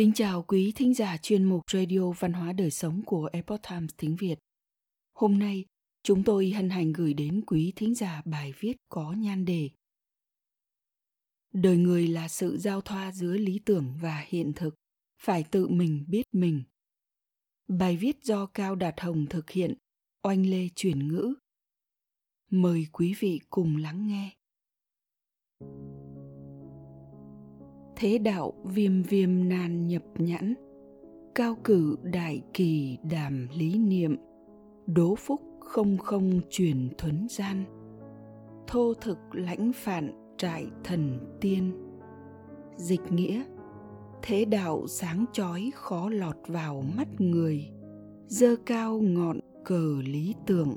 Kính chào quý thính giả chuyên mục Radio Văn hóa Đời Sống của Epoch Times tiếng Việt. Hôm nay, chúng tôi hân hạnh gửi đến quý thính giả bài viết có nhan đề Đời người là sự giao thoa giữa lý tưởng và hiện thực, phải tự mình biết mình. Bài viết do Cao Đạt Hồng thực hiện, oanh lê chuyển ngữ. Mời quý vị cùng lắng nghe. Thế đạo viêm viêm nan nhập nhãn, cao cử đại kỳ đàm lý niệm, đố phúc không không truyền thuấn gian, thô thực lãnh phạn trại thần tiên. Dịch nghĩa, thế đạo sáng chói khó lọt vào mắt người, dơ cao ngọn cờ lý tưởng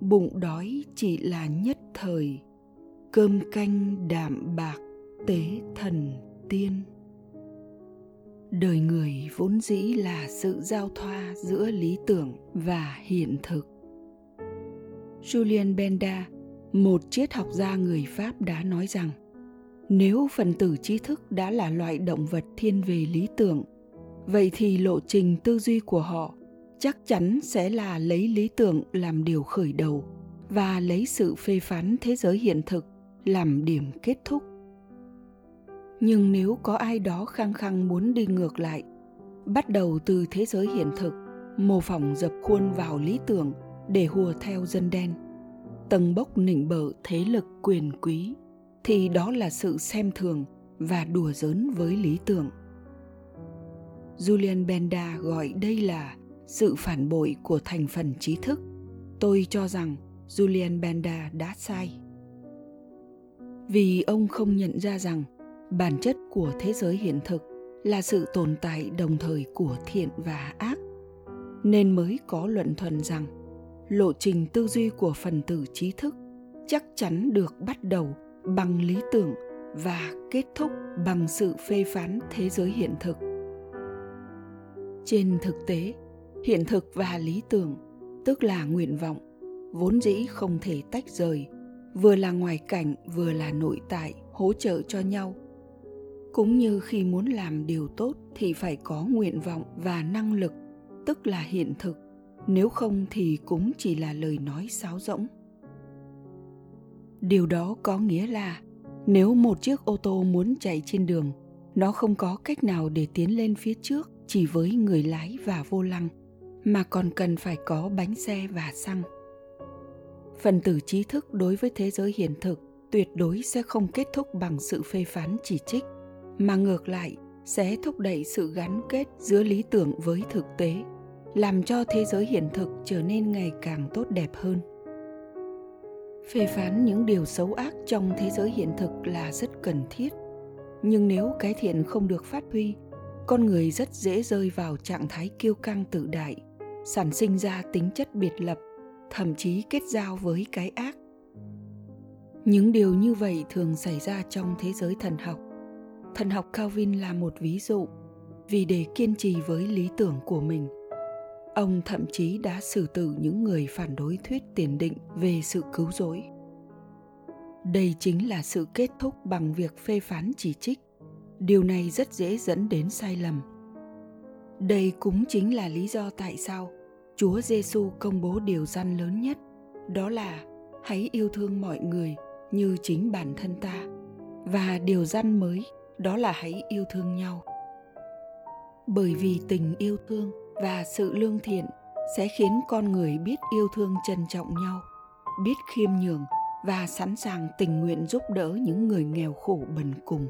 bụng đói chỉ là nhất thời, cơm canh đạm bạc tế thần tiên. Đời người vốn dĩ là sự giao thoa giữa lý tưởng và hiện thực. Julien benda, một triết học gia người pháp đã nói rằng, nếu phần tử trí thức đã là loại động vật thiên về lý tưởng, vậy thì lộ trình tư duy của họ chắc chắn sẽ là lấy lý tưởng làm điều khởi đầu và lấy sự phê phán thế giới hiện thực làm điểm kết thúc nhưng nếu có ai đó khăng khăng muốn đi ngược lại, bắt đầu từ thế giới hiện thực, mô phỏng dập khuôn vào lý tưởng để hùa theo dân đen, tầng bốc nịnh bợ thế lực quyền quý, thì đó là sự xem thường và đùa giỡn với lý tưởng. Julian benda gọi đây là sự phản bội của thành phần trí thức. Tôi cho rằng julian benda đã sai. Vì ông không nhận ra rằng bản chất của thế giới hiện thực là sự tồn tại đồng thời của thiện và ác. Nên mới có luận thuần rằng, lộ trình tư duy của phần tử trí thức chắc chắn được bắt đầu bằng lý tưởng và kết thúc bằng sự phê phán thế giới hiện thực. Trên thực tế, hiện thực và lý tưởng, tức là nguyện vọng, vốn dĩ không thể tách rời, vừa là ngoài cảnh vừa là nội tại hỗ trợ cho nhau cũng như khi muốn làm điều tốt thì phải có nguyện vọng và năng lực, tức là hiện thực. Nếu không thì cũng chỉ là lời nói sáo rỗng. Điều đó có nghĩa là nếu một chiếc ô tô muốn chạy trên đường, nó không có cách nào để tiến lên phía trước chỉ với người lái và vô lăng, mà còn cần phải có bánh xe và xăng. Phần tử trí thức đối với thế giới hiện thực tuyệt đối sẽ không kết thúc bằng sự phê phán chỉ trích mà ngược lại, sẽ thúc đẩy sự gắn kết giữa lý tưởng với thực tế, làm cho thế giới hiện thực trở nên ngày càng tốt đẹp hơn. Phê phán những điều xấu ác trong thế giới hiện thực là rất cần thiết. Nhưng nếu cái thiện không được phát huy, con người rất dễ rơi vào trạng thái kiêu căng tự đại, sản sinh ra tính chất biệt lập, thậm chí kết giao với cái ác. Những điều như vậy thường xảy ra trong thế giới thần học thần học calvin là một ví dụ vì để kiên trì với lý tưởng của mình. Ông thậm chí đã xử tử những người phản đối thuyết tiền định về sự cứu rỗi. Đây chính là sự kết thúc bằng việc phê phán chỉ trích. Điều này rất dễ dẫn đến sai lầm. Đây cũng chính là lý do tại sao chúa giêsu công bố điều răn lớn nhất, đó là hãy yêu thương mọi người như chính bản thân ta. Và điều răn mới đó là hãy yêu thương nhau. Bởi vì tình yêu thương và sự lương thiện sẽ khiến con người biết yêu thương trân trọng nhau, biết khiêm nhường và sẵn sàng tình nguyện giúp đỡ những người nghèo khổ bần cùng.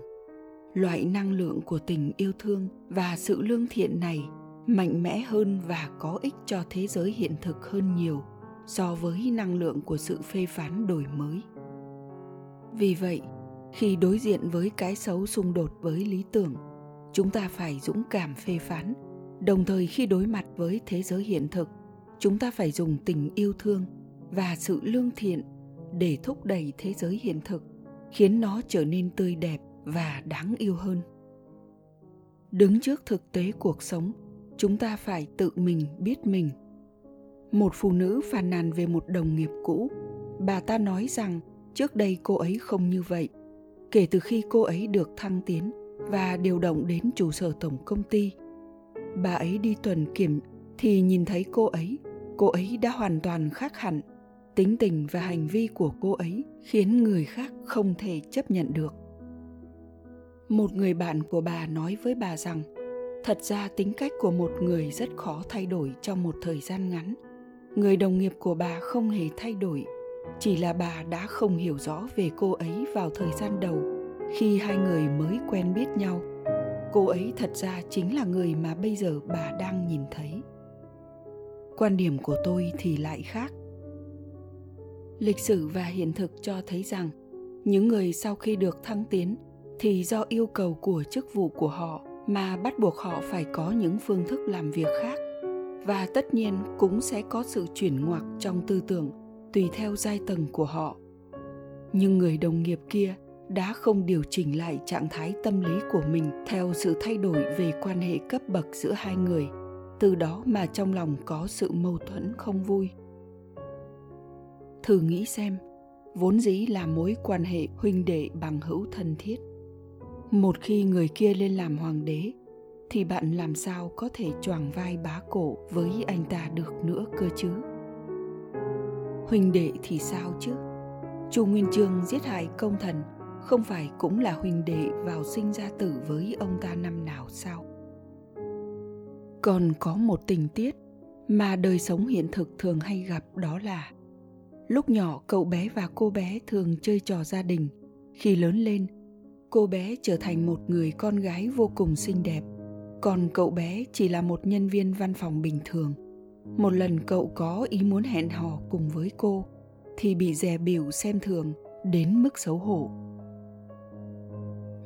Loại năng lượng của tình yêu thương và sự lương thiện này mạnh mẽ hơn và có ích cho thế giới hiện thực hơn nhiều so với năng lượng của sự phê phán đổi mới. Vì vậy khi đối diện với cái xấu xung đột với lý tưởng, chúng ta phải dũng cảm phê phán. Đồng thời khi đối mặt với thế giới hiện thực, chúng ta phải dùng tình yêu thương và sự lương thiện để thúc đẩy thế giới hiện thực, khiến nó trở nên tươi đẹp và đáng yêu hơn. Đứng trước thực tế cuộc sống, chúng ta phải tự mình biết mình. Một phụ nữ phàn nàn về một đồng nghiệp cũ, bà ta nói rằng trước đây cô ấy không như vậy kể từ khi cô ấy được thăng tiến và điều động đến trụ sở tổng công ty. Bà ấy đi tuần kiểm thì nhìn thấy cô ấy, cô ấy đã hoàn toàn khác hẳn. Tính tình và hành vi của cô ấy khiến người khác không thể chấp nhận được. Một người bạn của bà nói với bà rằng, thật ra tính cách của một người rất khó thay đổi trong một thời gian ngắn. Người đồng nghiệp của bà không hề thay đổi, chỉ là bà đã không hiểu rõ về cô ấy vào thời gian đầu, khi hai người mới quen biết nhau. Cô ấy thật ra chính là người mà bây giờ bà đang nhìn thấy. Quan điểm của tôi thì lại khác. Lịch sử và hiện thực cho thấy rằng, những người sau khi được thăng tiến thì do yêu cầu của chức vụ của họ mà bắt buộc họ phải có những phương thức làm việc khác. Và tất nhiên cũng sẽ có sự chuyển ngoặt trong tư tưởng tùy theo giai tầng của họ. Nhưng người đồng nghiệp kia đã không điều chỉnh lại trạng thái tâm lý của mình theo sự thay đổi về quan hệ cấp bậc giữa hai người, từ đó mà trong lòng có sự mâu thuẫn không vui. Thử nghĩ xem, vốn dĩ là mối quan hệ huynh đệ bằng hữu thân thiết. Một khi người kia lên làm hoàng đế, thì bạn làm sao có thể choàng vai bá cổ với anh ta được nữa cơ chứ? Huynh đệ thì sao chứ? Chu nguyên chương giết hại công thần, không phải cũng là huynh đệ vào sinh ra tử với ông ta năm nào sao? Còn có một tình tiết mà đời sống hiện thực thường hay gặp đó là lúc nhỏ cậu bé và cô bé thường chơi trò gia đình. Khi lớn lên, cô bé trở thành một người con gái vô cùng xinh đẹp. Còn cậu bé chỉ là một nhân viên văn phòng bình thường một lần cậu có ý muốn hẹn hò cùng với cô, thì bị dè bỉu xem thường, đến mức xấu hổ.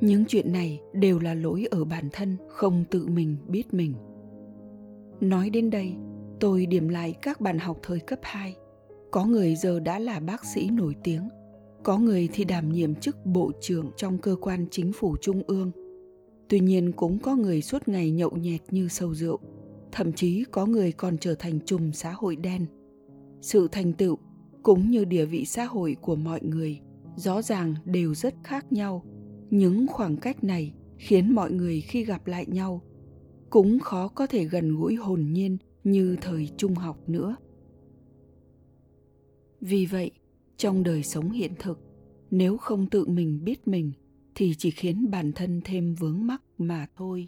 Những chuyện này đều là lỗi ở bản thân, không tự mình biết mình. Nói đến đây, tôi điểm lại các bạn học thời cấp 2 có người giờ đã là bác sĩ nổi tiếng, có người thì đảm nhiệm chức bộ trưởng trong cơ quan chính phủ trung ương. Tuy nhiên cũng có người suốt ngày nhậu nhẹt như sâu rượu thậm chí có người còn trở thành chùm xã hội đen. Sự thành tựu cũng như địa vị xã hội của mọi người rõ ràng đều rất khác nhau. Những khoảng cách này khiến mọi người khi gặp lại nhau cũng khó có thể gần gũi hồn nhiên như thời trung học nữa. Vì vậy, trong đời sống hiện thực, nếu không tự mình biết mình thì chỉ khiến bản thân thêm vướng mắc mà thôi.